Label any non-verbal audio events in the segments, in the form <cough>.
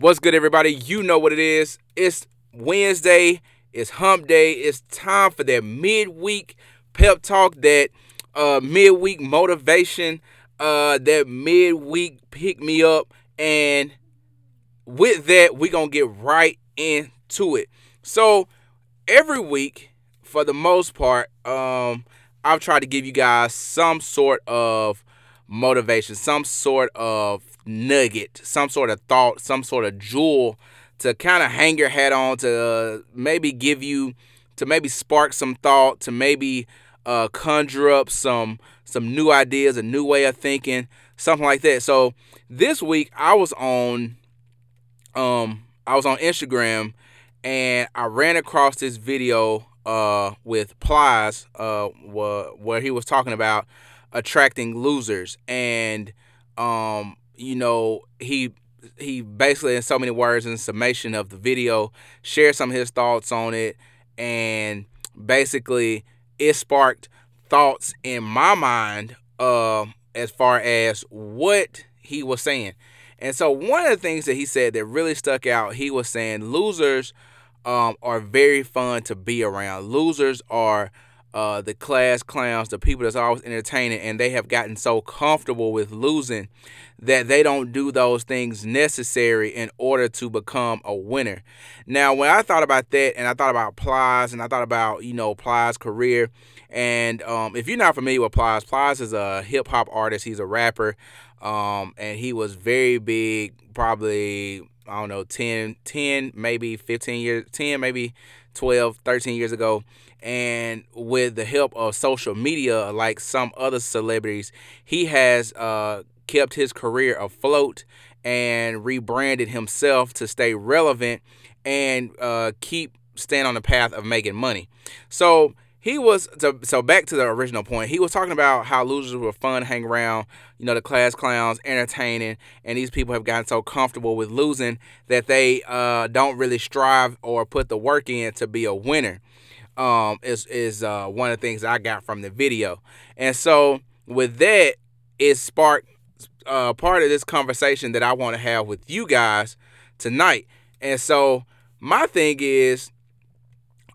What's good, everybody? You know what it is. It's Wednesday. It's hump day. It's time for that midweek pep talk, that uh, midweek motivation, uh, that midweek pick me up. And with that, we're going to get right into it. So, every week, for the most part, um, I've tried to give you guys some sort of motivation, some sort of nugget, some sort of thought, some sort of jewel to kind of hang your hat on, to uh, maybe give you, to maybe spark some thought, to maybe uh, conjure up some some new ideas, a new way of thinking, something like that. So this week I was on, um, I was on Instagram, and I ran across this video uh, with Plies, uh, wh- where he was talking about attracting losers, and um, you know, he he basically in so many words in summation of the video shared some of his thoughts on it. And basically it sparked thoughts in my mind uh, as far as what he was saying. And so one of the things that he said that really stuck out he was saying losers um, are very fun to be around. Losers are uh, the class clowns, the people that's always entertaining, and they have gotten so comfortable with losing that they don't do those things necessary in order to become a winner. Now, when I thought about that, and I thought about Plies, and I thought about you know Plies' career, and um, if you're not familiar with Plies, Plies is a hip hop artist. He's a rapper, um, and he was very big, probably I don't know 10, 10 maybe 15 years, 10 maybe 12, 13 years ago and with the help of social media like some other celebrities he has uh, kept his career afloat and rebranded himself to stay relevant and uh, keep staying on the path of making money. So he was so, so back to the original point he was talking about how losers were fun hang around you know the class clowns entertaining and these people have gotten so comfortable with losing that they uh, don't really strive or put the work in to be a winner um, is is uh, one of the things I got from the video. And so with that, it sparked uh, part of this conversation that I want to have with you guys tonight. And so my thing is,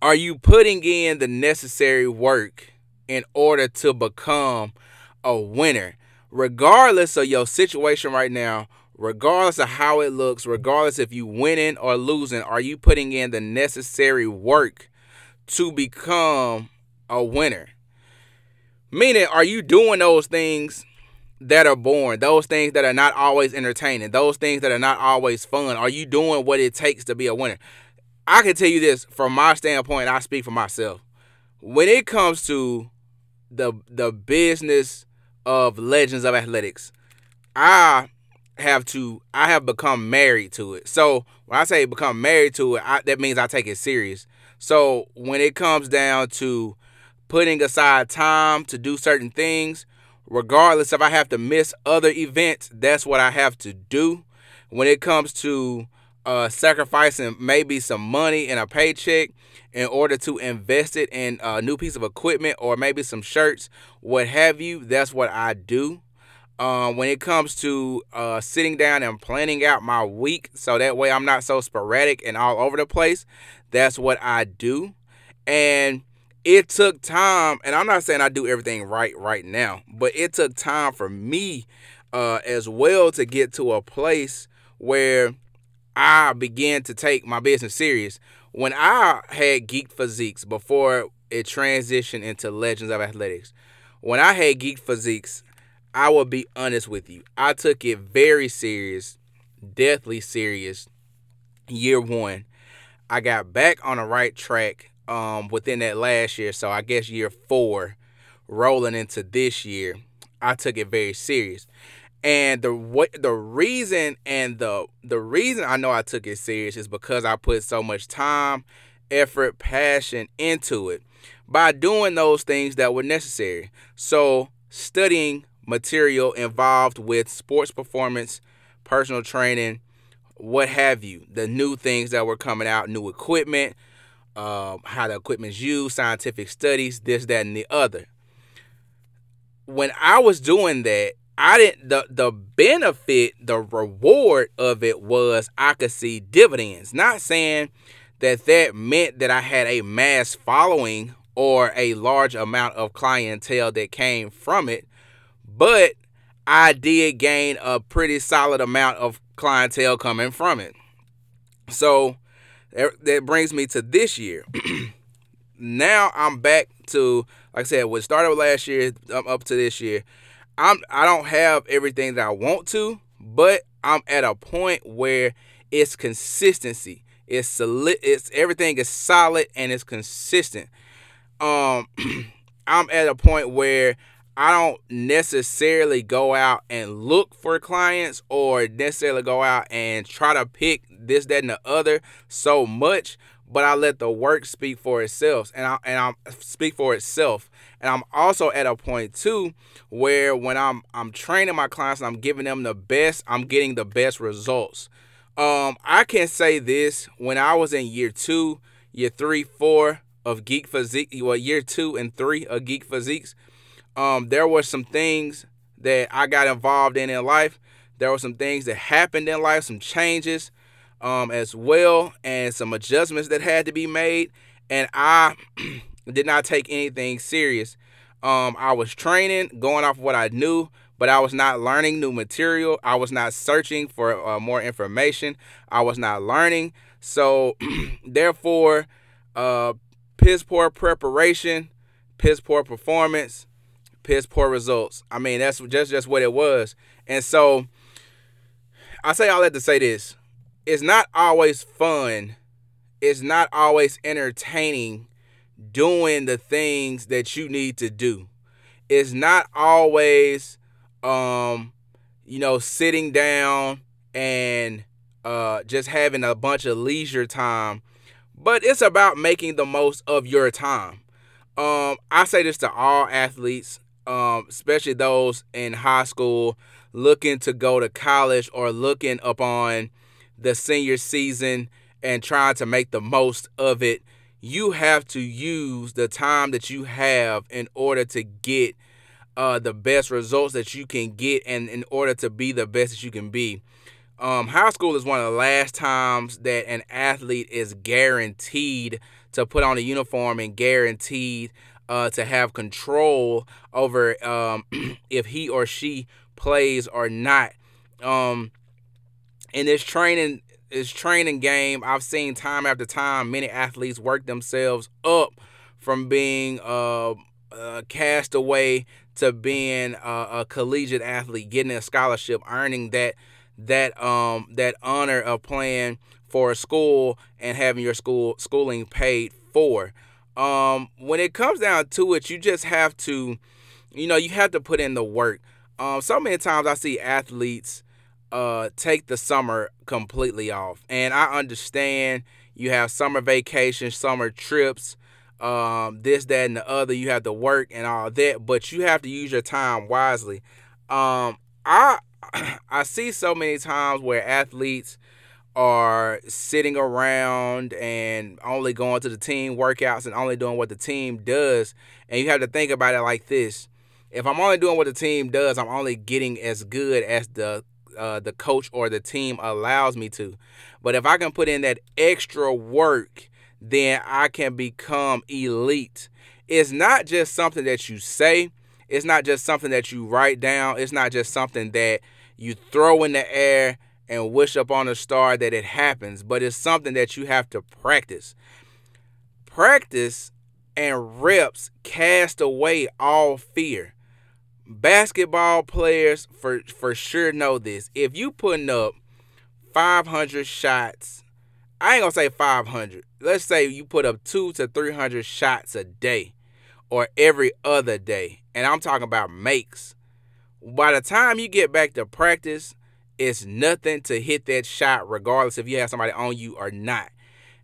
are you putting in the necessary work in order to become a winner? Regardless of your situation right now, regardless of how it looks, regardless if you winning or losing, are you putting in the necessary work to become a winner? Meaning, are you doing those things that are boring, those things that are not always entertaining, those things that are not always fun? Are you doing what it takes to be a winner? I can tell you this from my standpoint, I speak for myself. When it comes to the the business of legends of athletics, I have to I have become married to it. So when I say become married to it, I, that means I take it serious. So when it comes down to putting aside time to do certain things, regardless if I have to miss other events, that's what I have to do. When it comes to uh, sacrificing maybe some money and a paycheck in order to invest it in a new piece of equipment or maybe some shirts, what have you, that's what I do. Um, when it comes to uh, sitting down and planning out my week so that way I'm not so sporadic and all over the place, that's what I do. And it took time, and I'm not saying I do everything right right now, but it took time for me uh, as well to get to a place where I began to take my business serious. When I had Geek Physiques before it transitioned into Legends of Athletics, when I had Geek Physiques, I will be honest with you. I took it very serious, deathly serious, year one. I got back on the right track um, within that last year. So I guess year four, rolling into this year, I took it very serious. And the what the reason and the the reason I know I took it serious is because I put so much time, effort, passion into it by doing those things that were necessary. So studying material involved with sports performance, personal training, what have you, the new things that were coming out, new equipment, uh, how the equipment's used, scientific studies, this, that, and the other. When I was doing that, I didn't the the benefit, the reward of it was I could see dividends. Not saying that that meant that I had a mass following or a large amount of clientele that came from it, but I did gain a pretty solid amount of clientele coming from it. So that brings me to this year. <clears throat> now I'm back to like I said, what started last year um, up to this year. I'm I don't have everything that I want to, but I'm at a point where it's consistency. It's solid. It's everything is solid and it's consistent. Um, <clears throat> I'm at a point where I don't necessarily go out and look for clients or necessarily go out and try to pick this, that, and the other so much, but I let the work speak for itself and I and I speak for itself. And I'm also at a point too where when I'm I'm training my clients and I'm giving them the best, I'm getting the best results. Um, I can say this when I was in year two, year three, four of Geek Physique, well, year two and three of Geek Physiques um, there were some things that I got involved in in life. There were some things that happened in life, some changes um, as well, and some adjustments that had to be made. And I <clears throat> did not take anything serious. Um, I was training, going off what I knew, but I was not learning new material. I was not searching for uh, more information. I was not learning. So, <clears throat> therefore, uh, piss poor preparation, piss poor performance, piss poor results. I mean, that's just just what it was. And so I say all that to say this. It's not always fun. It's not always entertaining doing the things that you need to do. It's not always um you know sitting down and uh just having a bunch of leisure time, but it's about making the most of your time. Um I say this to all athletes um, especially those in high school looking to go to college or looking upon the senior season and trying to make the most of it, you have to use the time that you have in order to get uh, the best results that you can get and in order to be the best that you can be. Um, high school is one of the last times that an athlete is guaranteed to put on a uniform and guaranteed uh, to have control over um, <clears throat> if he or she plays or not. Um, in this training, this training game, I've seen time after time many athletes work themselves up from being uh, uh, cast away to being a, a collegiate athlete, getting a scholarship, earning that that um that honor of playing for a school and having your school schooling paid for um, when it comes down to it, you just have to, you know, you have to put in the work. Um, so many times I see athletes uh take the summer completely off, and I understand you have summer vacations, summer trips, um, this, that, and the other. You have to work and all that, but you have to use your time wisely. Um, I <clears throat> I see so many times where athletes are sitting around and only going to the team workouts and only doing what the team does. And you have to think about it like this. If I'm only doing what the team does, I'm only getting as good as the uh, the coach or the team allows me to. But if I can put in that extra work, then I can become elite. It's not just something that you say. It's not just something that you write down. It's not just something that you throw in the air and wish upon a star that it happens, but it's something that you have to practice. Practice and reps cast away all fear. Basketball players for for sure know this. If you putting up 500 shots, I ain't gonna say 500. Let's say you put up two to 300 shots a day, or every other day, and I'm talking about makes. By the time you get back to practice, it's nothing to hit that shot, regardless if you have somebody on you or not.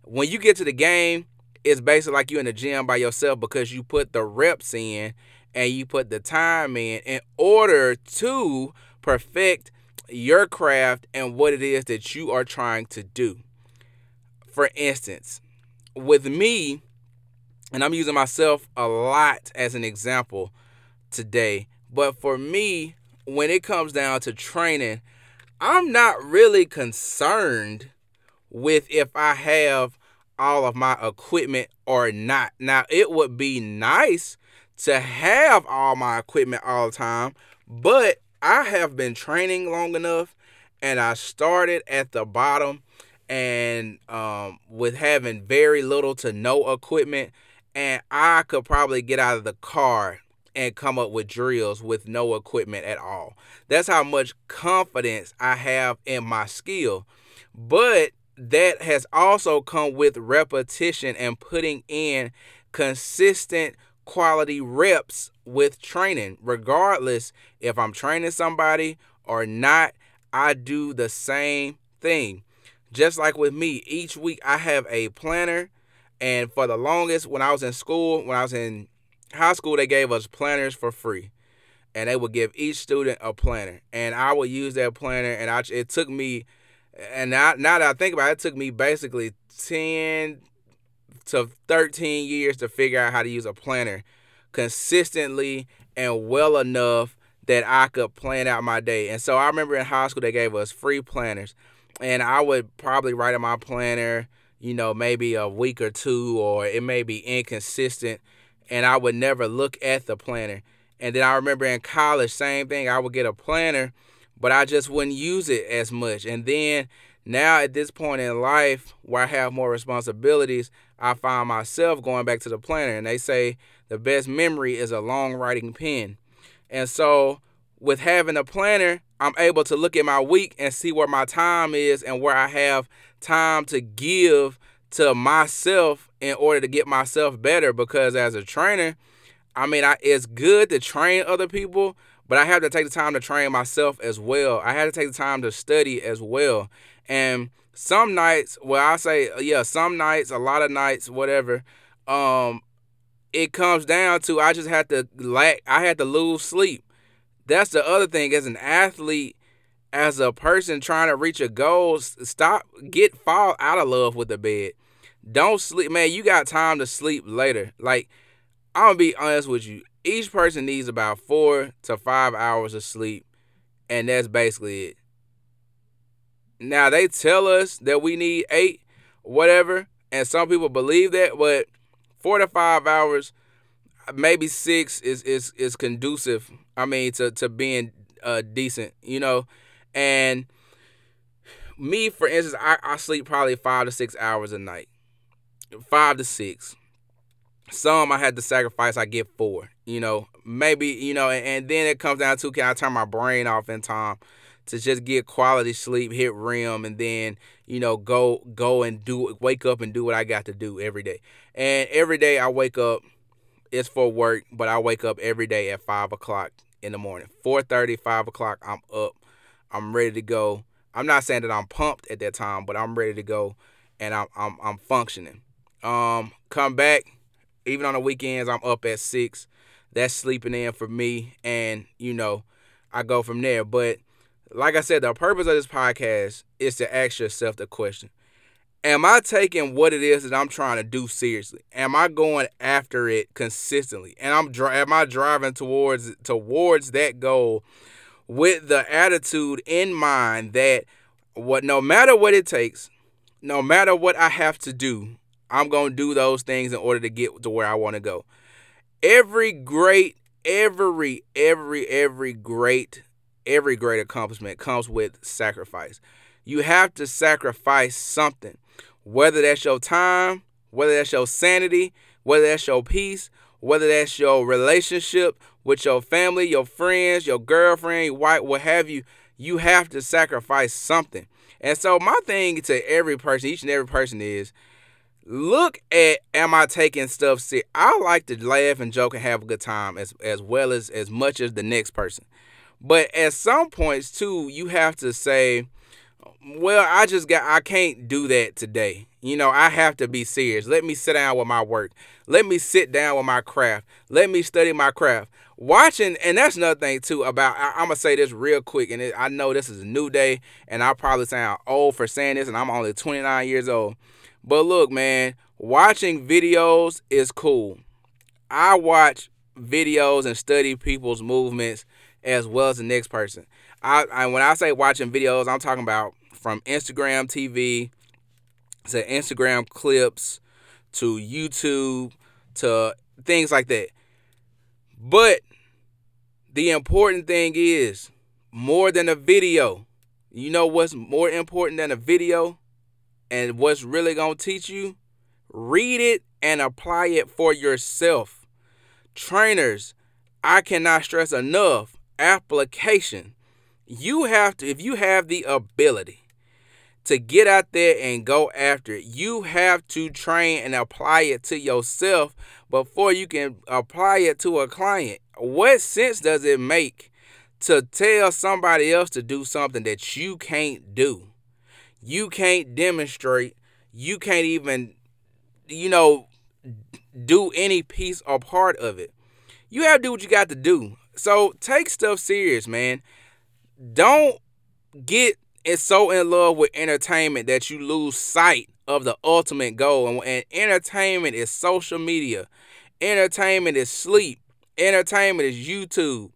When you get to the game, it's basically like you're in the gym by yourself because you put the reps in and you put the time in in order to perfect your craft and what it is that you are trying to do. For instance, with me, and I'm using myself a lot as an example today, but for me, when it comes down to training, I'm not really concerned with if I have all of my equipment or not. Now, it would be nice to have all my equipment all the time, but I have been training long enough and I started at the bottom and um, with having very little to no equipment and I could probably get out of the car and come up with drills with no equipment at all. That's how much confidence I have in my skill. But that has also come with repetition and putting in consistent quality reps with training. Regardless if I'm training somebody or not, I do the same thing. Just like with me, each week I have a planner. And for the longest, when I was in school, when I was in high school, they gave us planners for free. And they would give each student a planner. And I would use that planner. And I, it took me, and now, now that I think about it, it took me basically 10 to 13 years to figure out how to use a planner consistently and well enough that I could plan out my day. And so I remember in high school they gave us free planners, and I would probably write in my planner, you know, maybe a week or two, or it may be inconsistent, and I would never look at the planner. And then I remember in college, same thing. I would get a planner, but I just wouldn't use it as much. And then now at this point in life where I have more responsibilities, I find myself going back to the planner. And they say the best memory is a long writing pen. And so with having a planner, I'm able to look at my week and see where my time is and where I have time to give to myself in order to get myself better. Because as a trainer, I mean, I, it's good to train other people, but I have to take the time to train myself as well. I had to take the time to study as well. And some nights, well, I say, yeah, some nights, a lot of nights, whatever, um, it comes down to I just had to lack, I had to lose sleep. That's the other thing as an athlete, as a person trying to reach a goal, stop, get, fall out of love with the bed. Don't sleep, man. You got time to sleep later. Like, I'm gonna be honest with you. Each person needs about four to five hours of sleep, and that's basically it. Now they tell us that we need eight, whatever, and some people believe that, but four to five hours, maybe six is is is conducive. I mean, to to being uh, decent, you know, and me, for instance, I, I sleep probably five to six hours a night, five to six. Some I had to sacrifice. I get four, you know, maybe you know, and, and then it comes down to can I turn my brain off in time to just get quality sleep, hit REM, and then you know go go and do wake up and do what I got to do every day. And every day I wake up, it's for work, but I wake up every day at five o'clock in the morning, 4:30, 5 o'clock. I'm up, I'm ready to go. I'm not saying that I'm pumped at that time, but I'm ready to go, and I'm I'm I'm functioning. Um, come back, even on the weekends, I'm up at six. That's sleeping in for me, and you know, I go from there. But like I said, the purpose of this podcast is to ask yourself the question Am I taking what it is that I'm trying to do seriously? Am I going after it consistently? And I'm am I driving towards towards that goal with the attitude in mind that what no matter what it takes, no matter what I have to do, I'm going to do those things in order to get to where I want to go. Every great every every every great every great accomplishment comes with sacrifice. You have to sacrifice something, whether that's your time, whether that's your sanity, whether that's your peace, whether that's your relationship with your family, your friends, your girlfriend, your wife, what have you. You have to sacrifice something. And so, my thing to every person, each and every person is look at am I taking stuff serious? I like to laugh and joke and have a good time as as well as as much as the next person. But at some points too, you have to say, well, I just got I can't do that today. You know, I have to be serious. Let me sit down with my work. Let me sit down with my craft. Let me study my craft. Watching, and that's another thing too about. I, am gonna say this real quick, and it, I know this is a new day, and I probably sound old for saying this, and I'm only 29 years old. But look, man, watching videos is cool. I watch videos and study people's movements as well as the next person. I, I when I say watching videos, I'm talking about from Instagram TV to Instagram clips to YouTube to things like that. But the important thing is more than a video. You know what's more important than a video and what's really going to teach you? Read it and apply it for yourself. Trainers, I cannot stress enough application. You have to, if you have the ability to get out there and go after it, you have to train and apply it to yourself before you can apply it to a client. What sense does it make to tell somebody else to do something that you can't do? You can't demonstrate, you can't even, you know, do any piece or part of it. You have to do what you got to do. So take stuff serious, man. Don't get so in love with entertainment that you lose sight of the ultimate goal. And entertainment is social media. Entertainment is sleep. Entertainment is YouTube.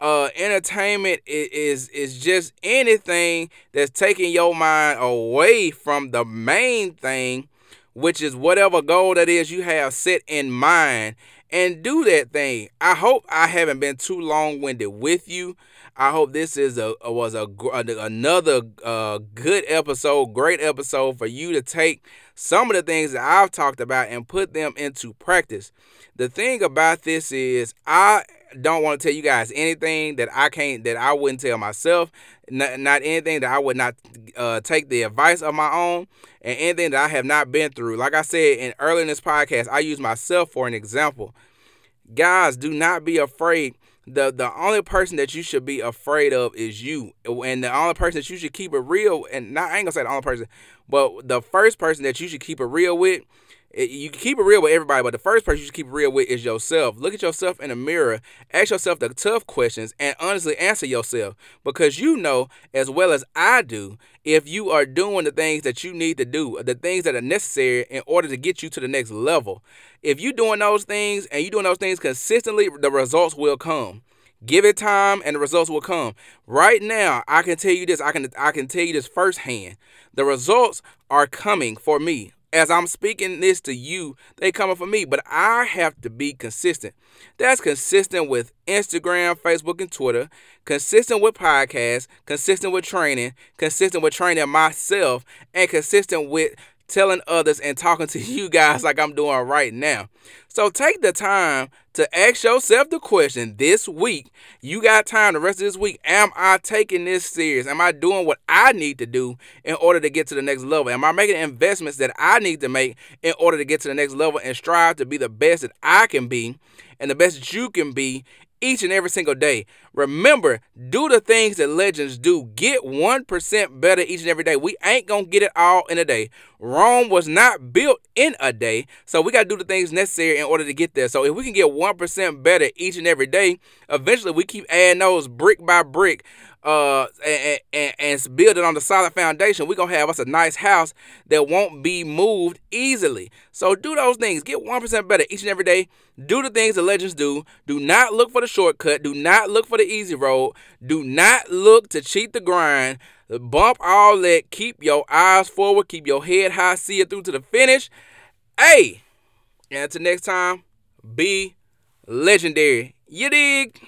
Uh, entertainment is, is is just anything that's taking your mind away from the main thing, which is whatever goal that is you have set in mind and do that thing. I hope I haven't been too long winded with you. I hope this is a was a another uh, good episode, great episode for you to take some of the things that I've talked about and put them into practice. The thing about this is I don't want to tell you guys anything that I can't that I wouldn't tell myself. Not, not anything that I would not uh, take the advice of my own, and anything that I have not been through. Like I said in early in this podcast, I use myself for an example. Guys, do not be afraid. The the only person that you should be afraid of is you. And the only person that you should keep it real, and not I ain't gonna say the only person, but the first person that you should keep it real with you can keep it real with everybody, but the first person you should keep it real with is yourself. Look at yourself in the mirror, ask yourself the tough questions, and honestly answer yourself because you know as well as I do if you are doing the things that you need to do, the things that are necessary in order to get you to the next level. If you're doing those things and you're doing those things consistently, the results will come. Give it time and the results will come. Right now, I can tell you this, I can I can tell you this firsthand. The results are coming for me as I'm speaking this to you, they coming for me, but I have to be consistent. That's consistent with Instagram, Facebook, and Twitter, consistent with podcasts, consistent with training, consistent with training myself, and consistent with telling others and talking to <laughs> you guys like I'm doing right now. So take the time to ask yourself the question this week. You got time the rest of this week. Am I taking this serious? Am I doing what I need to do in order to get to the next level? Am I making investments that I need to make in order to get to the next level and strive to be the best that I can be and the best you can be each and every single day. Remember, do the things that legends do. Get 1% better each and every day. We ain't going to get it all in a day. Rome was not built in a day, so we got to do the things necessary in order to get there. So if we can get 1% better each and every day, eventually we keep adding those brick by brick uh, and, and, and build it on the solid foundation, we're going to have us a nice house that won't be moved easily. So do those things. Get 1% better each and every day. Do the things the legends do. Do not look for the shortcut. Do not look for easy road. Do not look to cheat the grind. Bump all that. Keep your eyes forward. Keep your head high. See it through to the finish. Hey, and until next time, be legendary. You dig?